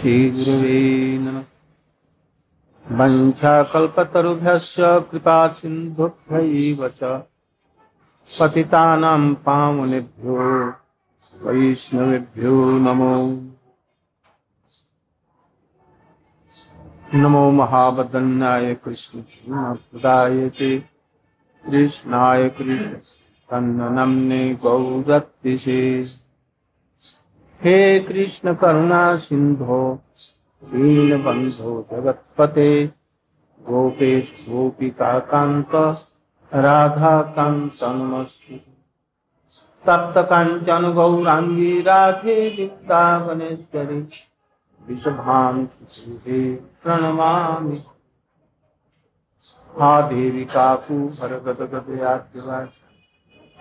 श्रीगुरुवे नमः। वञ्चाकल्पतरुभ्यश्च कृपा सिन्धुभ्यैव च। पतितानां पावनेभ्यो वैष्णवेभ्यो नमो। नमो महावदन्याय कृष्णप्रदाय ते कृष्णाय कृष्ण तन्नमने गौरत्तिषे हे कृष्ण करुणा सिंधो दीनबन्धो जगत्पते, गोपेश, गोपिका कांत राधा कांत नमस्ते। तप्त कांचन गौरांगी राधे वृंदावनेश्वरी विषभानुते प्रणमामि हा देवी काकुभरगदगदयाद्यवाच याचे निपत्तपो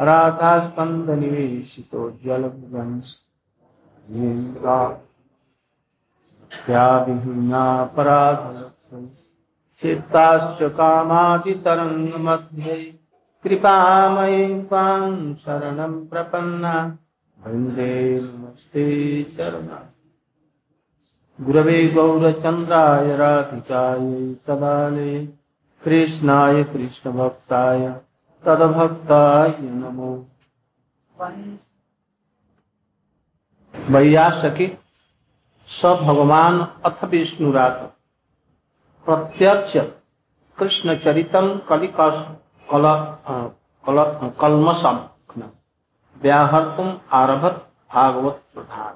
हृदिलसद्दामाभिरामोदरम् राधास्कन्दनिवेशितोज्ज्वलभुवन् विहीनापराधलक्ष्मी चित्ताश्च कामादितरङ्गमध्ये कृपामयी त्वां शरणं प्रपन्ना। वंदे नमस्ते चरणा गुरवे गौरचन्द्राय राधिकाय तदालये। कृष्णाय कृष्णभक्ताय तदभक्ताय नमो। वैयासकी स भगवान अथ विष्णुरात प्रत्यक्ष कृष्ण चरितम कलिकस कल कल कलमसम व्याहर्तुम आरभत भागवत प्रधान।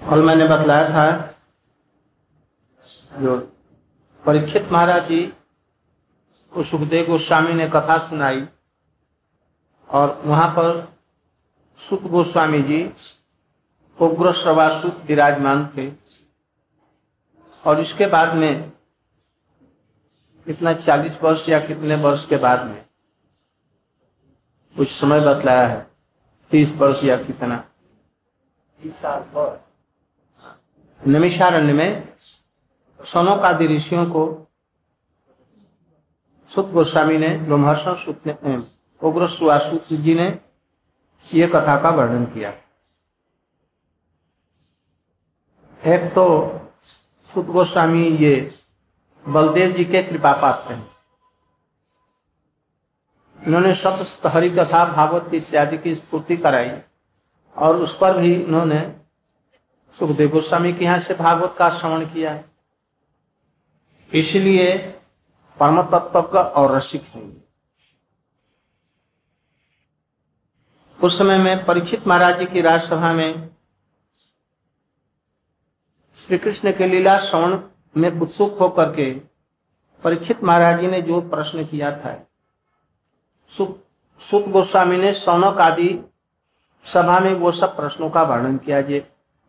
कल मैंने बतलाया था, जो परीक्षित महाराज जी को सुखदेव गोस्वामी ने कथा सुनाई और वहाँ पर सुत गोस्वामी जी उग्र श्रवासुत विराजमान थे। और इसके बाद में कितना चालीस वर्ष या कितने वर्ष के बाद में कुछ समय बतलाया है तीस वर्ष या कितना? निमिषारण्य में सोनों का ऋषियों को सुत गोस्वामी ने ब्रह्मर्षण सुत ने उग्र सुआसुत जी ने ये कथा का वर्णन किया। एक तो सुत गोस्वामी ये बलदेव जी के कृपा पात्र हैं। इन्होंने सप्त हरि कथा, भागवत इत्यादि की स्फूर्ति कराई और उस पर भी इन्होंने सुखदेव गोस्वामी के यहाँ से भागवत का श्रवण किया। इसलिए परम तत्व का और रसिक है। उस समय में परीक्षित महाराज जी की राजसभा में श्री कृष्ण के लीला श्रवण में उत्सुक होकर के परीक्षित महाराज जी ने जो प्रश्न किया था सुख गोस्वामी ने सौनक आदि सभा में वो सब प्रश्नों का वर्णन किया जे।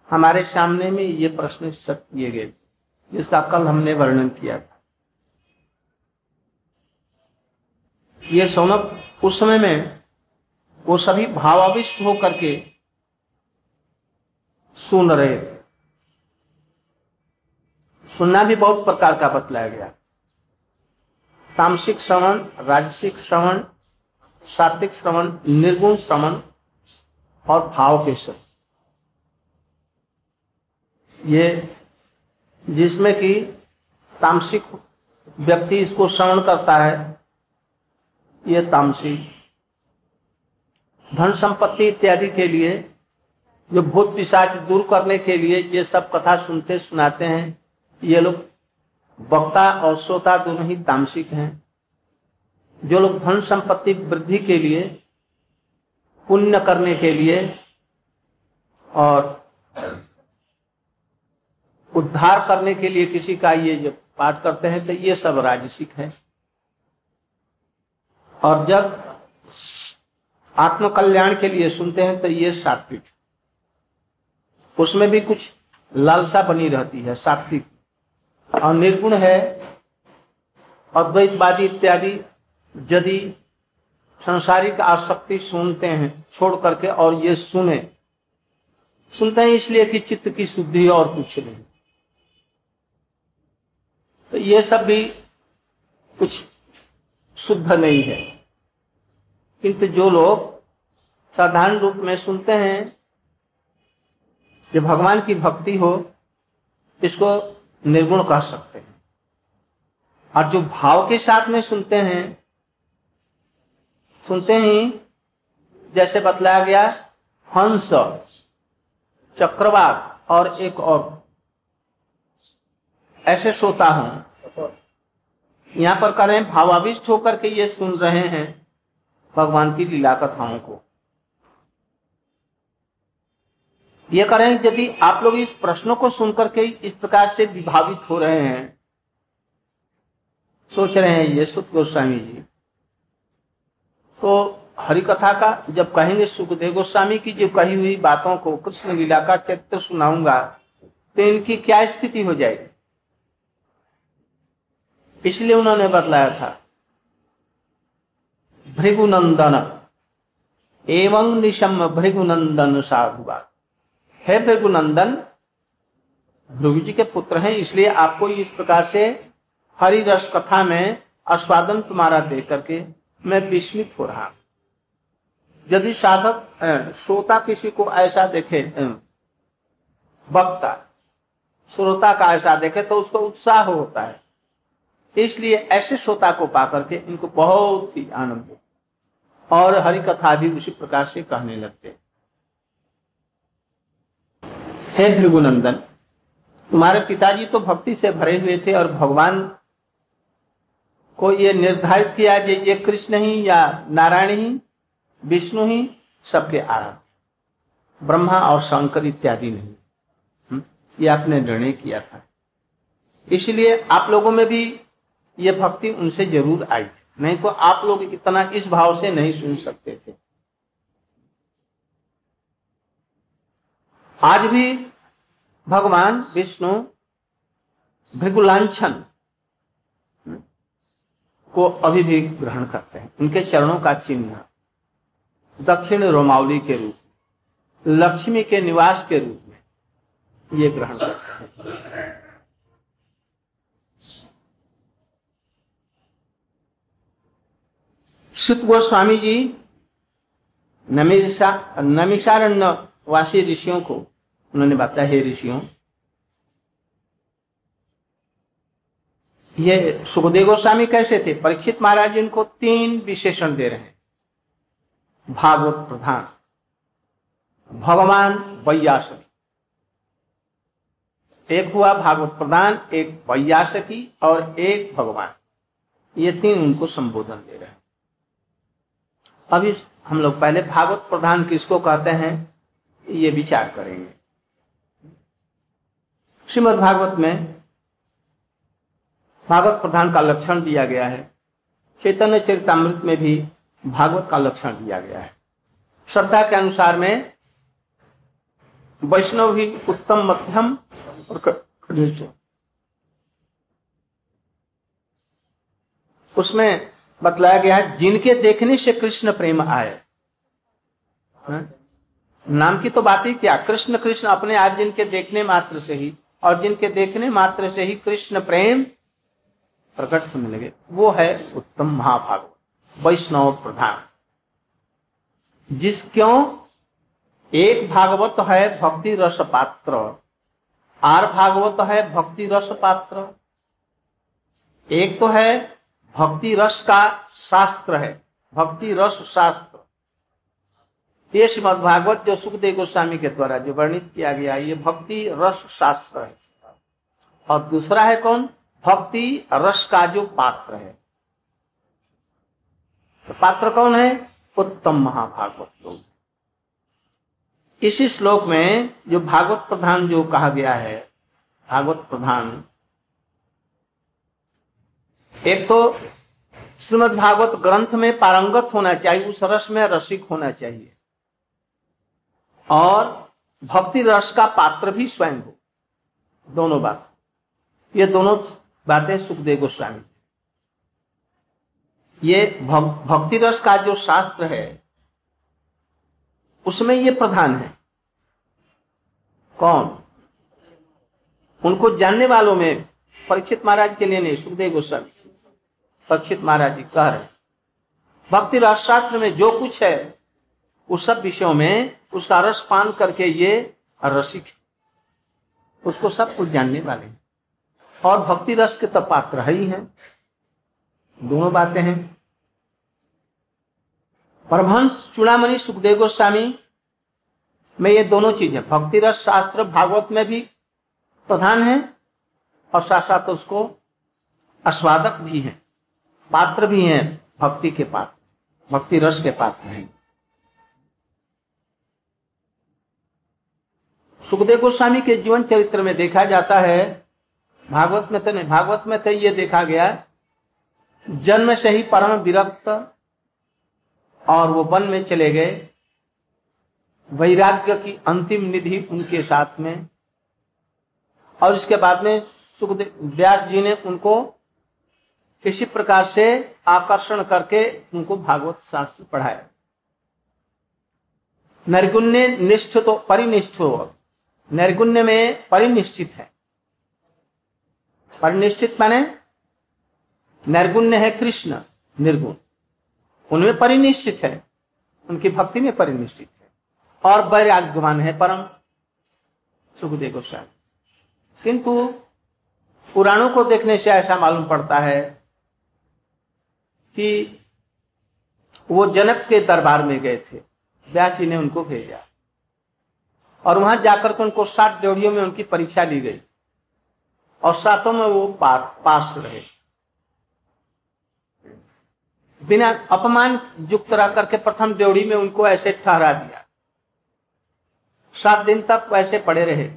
हमारे सामने में ये प्रश्न सब किए गए, जिसका कल हमने वर्णन किया था। ये सौनक उस समय में वो सभी भावाविष्ट होकर के सुन रहे थे। सुनना भी बहुत प्रकार का बतलाया गया। तामसिक श्रवण, राजसिक श्रवण, सात्विक श्रवण, निर्गुण श्रवण और भाव के श्रवण। ये जिसमें कि तामसिक व्यक्ति इसको श्रवण करता है ये तामसिक धन संपत्ति इत्यादि के लिए, जो भूत पिशाच दूर करने के लिए ये सब कथा सुनते सुनाते हैं, ये लोग वक्ता और श्रोता दोनों ही तामसिक हैं। जो लोग धन संपत्ति वृद्धि के लिए, पुण्य करने के लिए और उद्धार करने के लिए किसी का ये जब पाठ करते हैं तो ये सब राजसिक है। और जब आत्म कल्याण के लिए सुनते हैं तो ये सात्विक उसमें भी कुछ लालसा बनी रहती है, सात्विक। और निर्गुण है, अद्वैतवादी इत्यादि यदि संसारिक आसक्ति सुनते हैं, छोड़ करके और ये सुने। सुनते हैं इसलिए कि चित्त की शुद्धि और कुछ नहीं। तो ये सब भी कुछ शुद्ध नहीं है। किंतु जो लोग साधारण रूप में सुनते हैं कि भगवान की भक्ति हो, इसको निर्गुण कह सकते हैं। और जो भाव के साथ में सुनते हैं, सुनते ही जैसे बतलाया गया, हंस, चक्रवात और एक और। ऐसे सोता हूँ। यहाँ पर करें भावाविष्ट होकर के ये सुन रहे हैं। भगवान की लीला कथाओं को। ये करें, यदि आप लोग इस प्रश्नों को सुनकर के इस प्रकार से विभावित हो रहे हैं, सोच रहे हैं ये सुख गोस्वामी जी तो हरि कथा का जब कहेंगे सुखदेव गोस्वामी की जो कही हुई बातों को, कृष्ण लीला का चरित्र सुनाऊँगा तो इनकी क्या स्थिति हो जाएगी? इसलिए उन्होंने बतलाया था। भृगुनंदन। एवं निशम भृगुनंदन साधुवा है भृगुनंदन भृगु जी के पुत्र हैं, इसलिए आपको इस प्रकार से हरि रस कथा में आस्वादन तुम्हारा दे करके मैं विस्मित हो रहा यदि साधक श्रोता किसी को ऐसा देखे वक्ता, श्रोता का ऐसा देखे तो उसको उत्साह होता है। इसलिए ऐसे श्रोता को पा करके इनको बहुत ही आनंद और हरि कथा भी उसी प्रकार से कहने लगते हे। भृगुनंदन, तुम्हारे पिताजी तो भक्ति से भरे हुए थे और भगवान को ये निर्धारित किया कि ये कृष्ण ही या नारायण ही, विष्णु ही सबके आराध्य। ब्रह्मा और शंकर इत्यादि नहीं। ये आपने निर्णय किया था। इसलिए आप लोगों में भी ये भक्ति उनसे ज़रूर आई नहीं तो आप लोग इतना इस भाव से नहीं सुन सकते थे। आज भी भगवान विष्णु भृगुलांछन को अभी भी ग्रहण करते हैं। उनके चरणों का चिन्ह, दक्षिण रोमावली के रूप लक्ष्मी के निवास के रूप में ये ग्रहण करते हैं। सुत गोस्वामी जी नमिषा नमिषारण्य वासी ऋषियों को उन्होंने बताया, हे ऋषियों, ये सुखदेव गोस्वामी कैसे थे? परीक्षित महाराज इनको तीन विशेषण दे रहे हैं। भागवत प्रधान, भगवान वैयासकी। एक हुआ भागवत प्रधान, एक वैयासकी और एक भगवान। ये तीन उनको संबोधन दे रहे हैं। अभी हम लोग पहले भागवत प्रधान किसको कहते हैं, ये विचार करेंगे। श्रीमद भागवत में भागवत प्रधान का लक्षण दिया गया है। चैतन्य चरितमृत में भी भागवत का लक्षण दिया गया है। श्रद्धा के अनुसार में वैष्णव भी उत्तम मध्यम और उसमें बतलाया गया है, जिनके देखने से कृष्ण प्रेम आए। हाँ? नाम की तो बात ही क्या? कृष्ण कृष्ण अपने आप जिनके देखने मात्र से ही, और जिनके देखने मात्र से ही कृष्ण प्रेम प्रकट होने लगे। वो है उत्तम महाभागवत, वैष्णव प्रधान। जिस क्यों? एक भागवत है भक्ति रस पात्र, आर भागवत है भक्ति रस पात्र। एक तो है भक्ति रस का शास्त्र है। भक्ति रस शास्त्र। ये श्रीमद भागवत जो सुखदेव गोस्वामी के द्वारा जो वर्णित किया गया, ये भक्ति रस शास्त्र है। और दूसरा है कौन? भक्ति रस का जो पात्र है। तो पात्र कौन है? उत्तम महाभागवत लोग। इसी श्लोक में जो भागवत प्रधान जो कहा गया है, भागवत प्रधान एक तो श्रीमद भागवत ग्रंथ में पारंगत होना चाहिए, उस रस में रसिक होना चाहिए। और भक्ति रस का पात्र भी स्वयं हो। दोनों बात। ये दोनों बातें सुखदेव गोस्वामी ये भक्ति रस का जो शास्त्र है, उसमें ये प्रधान है। कौन? उनको जानने वालों में परीक्षित महाराज के लिए नहीं, सुखदेव गोस्वामी। परीक्षित महाराज जी कह रहे भक्ति रस शास्त्र में जो कुछ है, उस सब विषयों में उसका रस पान करके ये रसिक उसको सब कुछ जानने वाले और भक्ति रस के तो पात्र ही है दोनों बातें हैं। परमहंस, चुड़ामणि, सुखदेव गोस्वामी, में ये दोनों चीज़ें भक्ति रस शास्त्र भागवत में भी प्रधान है और साथ साथ उसको आस्वादक भी है। पात्र भी हैं, भक्ति के पात्र, भक्ति रस के पात्र हैं। सुखदेव गोस्वामी के जीवन चरित्र में देखा जाता है, भागवत में तो नहीं, भागवत में तो ये देखा गया, जन्म से ही परम विरक्त और वो वन में चले गए। वैराग्य की अंतिम निधि उनके साथ में। और इसके बाद में सुखदेव व्यास जी ने उनको किसी प्रकार से आकर्षण करके उनको भागवत शास्त्र पढ़ाया। नरगुण्य निष्ठ तो परिनिष्ठ हो। नैर्गुण्य में परिनिश्चित है। परिनिश्चित माने नैर्गुण्य है कृष्ण, निर्गुण। उनमें परिनिश्चित है। उनकी भक्ति में परिनिश्चित है। और वैराग्यवान है परम। सुखदेव गोस्वामी। किंतु पुराणों को देखने से ऐसा मालूम पड़ता है कि वो जनक के दरबार में गए थे। व्यास जी ने उनको भेजा। और वहाँ जाकर के उनको सात ड्योड़ियों में उनकी परीक्षा ली गई। और सातों में वो पा, पास रहे। बिना अपमान युक्त रह करके प्रथम ड्योड़ी में उनको ऐसे ठहरा दिया। सात दिन तक वैसे पड़े रहे।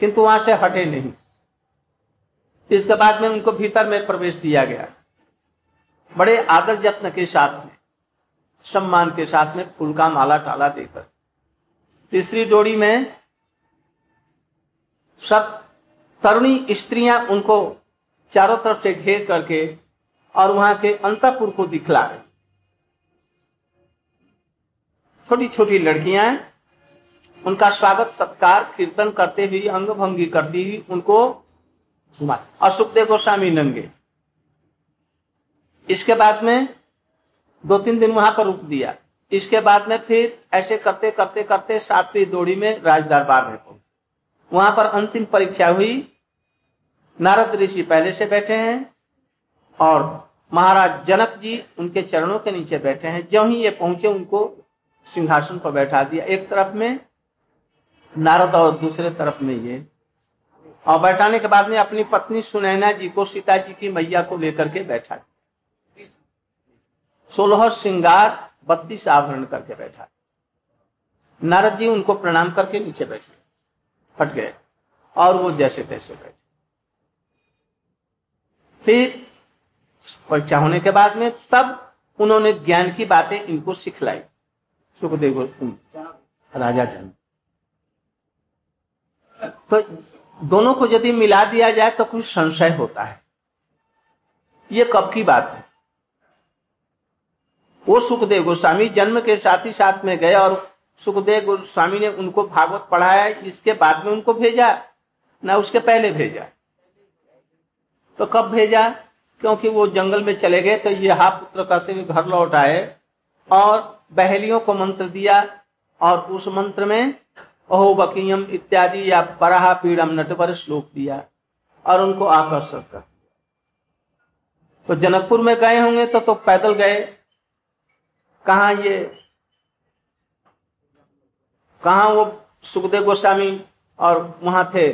किंतु वहाँ से हटे नहीं। इसके बाद में उनको भीतर में प्रवेश दिया गया। बड़े आदर जत्न के साथ में, सम्मान के साथ में फूल का माला टाला देकर। तीसरी डोरी में सब तरुणी स्त्रियाँ उनको चारों तरफ़ से घेर करके और वहाँ के अंतपुर को दिखला रही। छोटी छोटी लड़कियाँ उनका स्वागत, सत्कार, कीर्तन करते हुए अंग भंगी करती हुई उनको और सुखदेव गोस्वामी नंगे। इसके बाद में दो तीन दिन वहाँ पर रुक दिया। इसके बाद में फिर ऐसे करते करते करते सातवीं दौड़ी में राज दरबार में पहुँचे। वहाँ पर अंतिम परीक्षा हुई। नारद ऋषि पहले से बैठे हैं और महाराज जनक जी उनके चरणों के नीचे बैठे हैं। जो ही ये पहुँचे, उनको सिंहासन पर बैठा दिया। एक तरफ़ में नारद और दूसरे तरफ़ में ये। और बैठाने के बाद में अपनी पत्नी सुनैना जी को सीता जी की मैया को लेकर के बैठा सोलह श्रृंगार बत्तीस आवरण करके बैठा नारद जी उनको प्रणाम करके नीचे बैठे। हट गए। और वो जैसे तैसे बैठे। फिर परीक्षा होने के बाद में तब उन्होंने ज्ञान की बातें इनको सिखलाई। सुखदेव राजा जन। तो दोनों को यदि मिला दिया जाए तो कुछ संशय होता है। ये कब की बात है? वो सुखदेव गोस्वामी जन्म के साथ ही साथ में गए और सुखदेव गोस्वामी ने उनको भागवत पढ़ाया, इसके बाद में उनको भेजा, ना उसके पहले भेजा। तो कब भेजा? क्योंकि वो जंगल में चले गए तो ये हा पुत्र कहते हुए घर लौट आए और बहलियों को मंत्र दिया और उस मंत्र में, ओहो बकीयम इत्यादि या पराहा पीड़म नट पर श्लोक दिया और उनको आकर्षक कर तो जनकपुर में गए होंगे तो तो पैदल गए कहा ये? कहा वो सुखदेव गोस्वामी और वहाँ थे?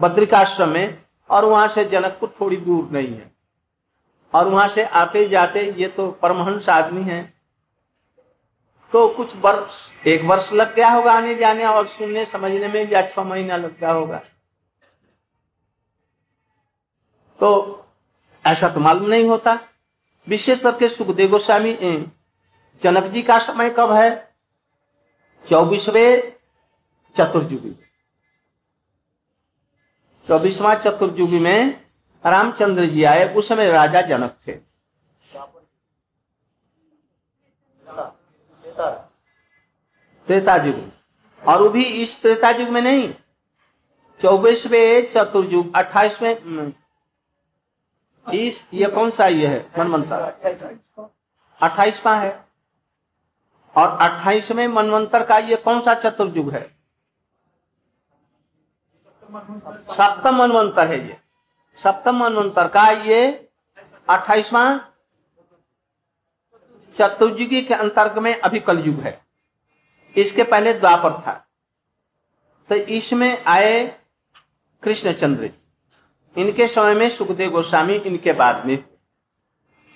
बद्रिकाश्रम में। और वहाँ से जनकपुर थोड़ी दूर नहीं है। और वहाँ से आते जाते ये तो परमहंस आदमी है। तो कुछ वर्ष, एक वर्ष लग गया होगा आने जाने और सुनने समझने में या छह महीना लग गया होगा। तो ऐसा तो मालूम नहीं होता। विशेष करके सुखदेव गोस्वामी जनक जी का समय कब है? चौबीसवें चतुर्युगी। चौबीसवा चतुर्युगी में रामचंद्र जी आए, उस समय राजा जनक थे। त्रेता युग और वो भी इस त्रेता युग में नहीं, चौबीसवें चतुर्युग, अट्ठाईसवें इस, ये कौन सा ये है? मनमंत्र अट्ठाईसवा है? और अट्ठाईसवें मनवंतर का ये कौन सा चतुर्युग है? सप्तम मनवंतर है ये। सप्तम मनवंतर का ये अट्ठाईसवा चतुर्युगी के अंतर्ग में अभी कलयुग है। इसके पहले द्वापर था। तो इसमें आए कृष्णचंद्र इनके समय में सुखदेव गोस्वामी इनके बाद में।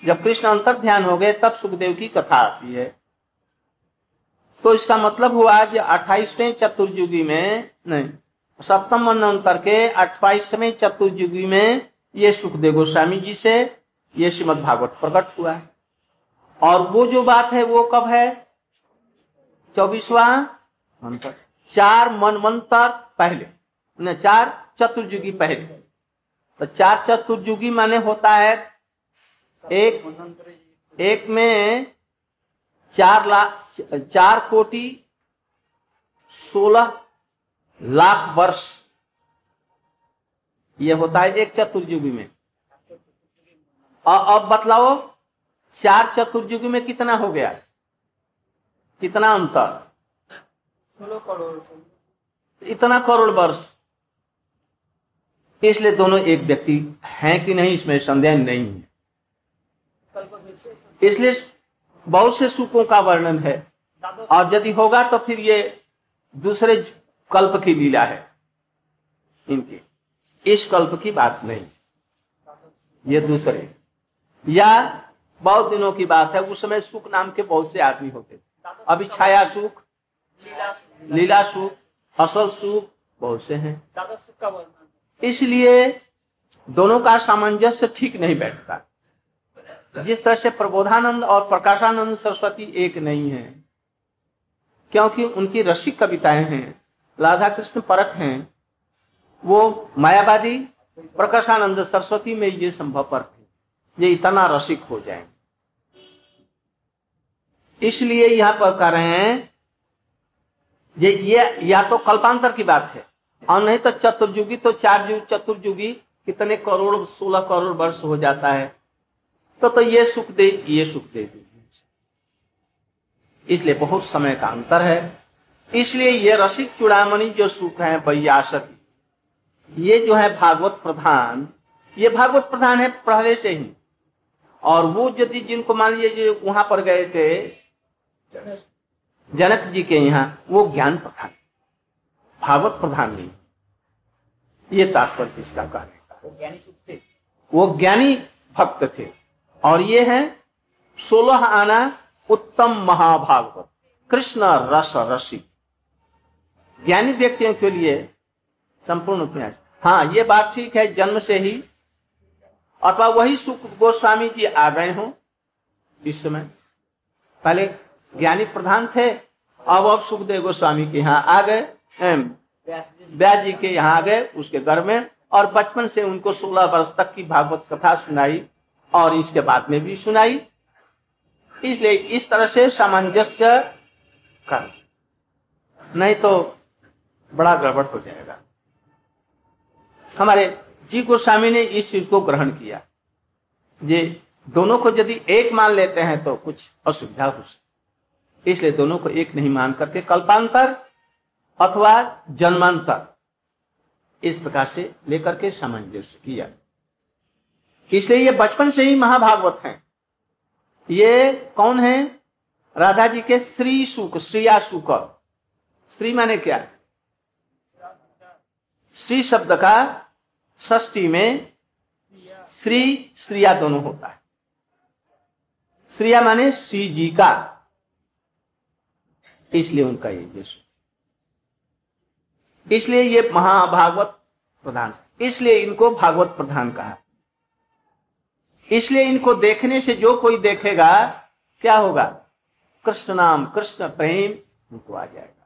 जब कृष्ण अंतर ध्यान हो गए, तब सुखदेव की कथा आती है। तो इसका मतलब हुआ कि अट्ठाईसवें चतुर्युगी में, नहीं, सप्तम मनंतर के अट्ठाईसवें चतुर्युगी में ये सुखदेव गोस्वामी जी से ये श्रीमद भागवत प्रकट हुआ है। और वो जो बात है, वो कब है? चौबीसवा चार मनमंत्र पहले, न, चार चतुर्युगी पहले। तो चार चतुर्युगी माने होता है एक एक में चार लाख चार कोटि सोलह लाख वर्ष। ये होता है एक चतुर्युगी में। और अब बतलाओ चार चतुर्युगी में कितना हो गया? कितना अंतर? सोलह करोड़ इतना करोड़ वर्ष। इसलिए दोनों एक व्यक्ति हैं कि नहीं, इसमें संदेह नहीं है। इसलिए बहुत से सुखों का वर्णन है। और यदि होगा तो फिर ये दूसरे कल्प की लीला है इनकी। इस कल्प की बात नहीं। ये दूसरे। या बहुत दिनों की बात है, उस समय सुख नाम के बहुत से आदमी होते अभी छाया सुख, लीला सुख असल सुख, बहुत से हैं। इसलिए दोनों का सामंजस्य ठीक नहीं बैठता। जिस तरह से प्रबोधानंद और प्रकाशानंद सरस्वती एक नहीं है, क्योंकि उनकी रसिक कविताएँ हैं राधा कृष्ण परक हैं, वो मायावादी, प्रकाशानंद सरस्वती में ये संभव पर ये इतना रसिक हो जाए। इसलिए यहाँ पर कह रहे हैं, ये ये या तो कल्पांतर की बात है और नहीं तो चतुर्युगी तो चार युग चतुर्युगी कितने करोड़, सोलह करोड़ वर्ष हो जाता है। तो तो ये सुख दे, ये सुख दे इसलिए बहुत समय का अंतर है। इसलिए ये रसिक चुड़ामणि जो सुख है, वैयासती, ये जो है भागवत प्रधान, ये भागवत प्रधान है पहले से ही। और वो यदि जिनको मान लीजिए वहाँ पर गए थे, जनक जी के यहाँ, वो ज्ञान प्रधान। भागवत प्रधान नहीं। ये तात्पर्य इसका कहने का वो ज्ञानी भक्त थे। और ये है सोलह आना उत्तम महाभागवत कृष्ण रस रसी। ज्ञानी व्यक्तियों के लिए संपूर्ण उपन्यास। हाँ ये बात ठीक है जन्म से ही। अथवा वही सुख गोस्वामी जी आ गए हो इस समय। पहले ज्ञानी प्रधान थे अब अब सुखदेव गोस्वामी के यहाँ आ गए। व्यास जी के यहाँ गए, उसके घर में, और बचपन से उनको सोलह वर्ष तक की भागवत कथा सुनाई, और इसके बाद में भी सुनाई। इसलिए इस तरह से सामंजस्य कर। नहीं तो बड़ा गड़बड़ हो जाएगा। हमारे जी गोस्वामी ने इस चीज़ को ग्रहण किया। ये दोनों को यदि एक मान लेते हैं तो कुछ असुविधा हो सकती इसलिए दोनों को एक नहीं मान करके कल्पांतर अथवा जन्मांतर। इस प्रकार से लेकर के सामंजस्य किया। इसलिए ये बचपन से ही महाभागवत हैं। ये कौन है? राधा जी के श्री सुख, श्रिया सुख। श्री माने क्या? श्री शब्द का षष्टी में श्री, श्रिया दोनों होता है। श्रिया माने श्री जी का। इसलिए उनका ये विश्व इसलिए ये महाभागवत प्रधान इसलिए इनको भागवत प्रधान कहा। इसलिए इनको देखने से जो कोई देखेगा, क्या होगा? कृष्ण नाम, कृष्ण प्रेम उनको आ जाएगा।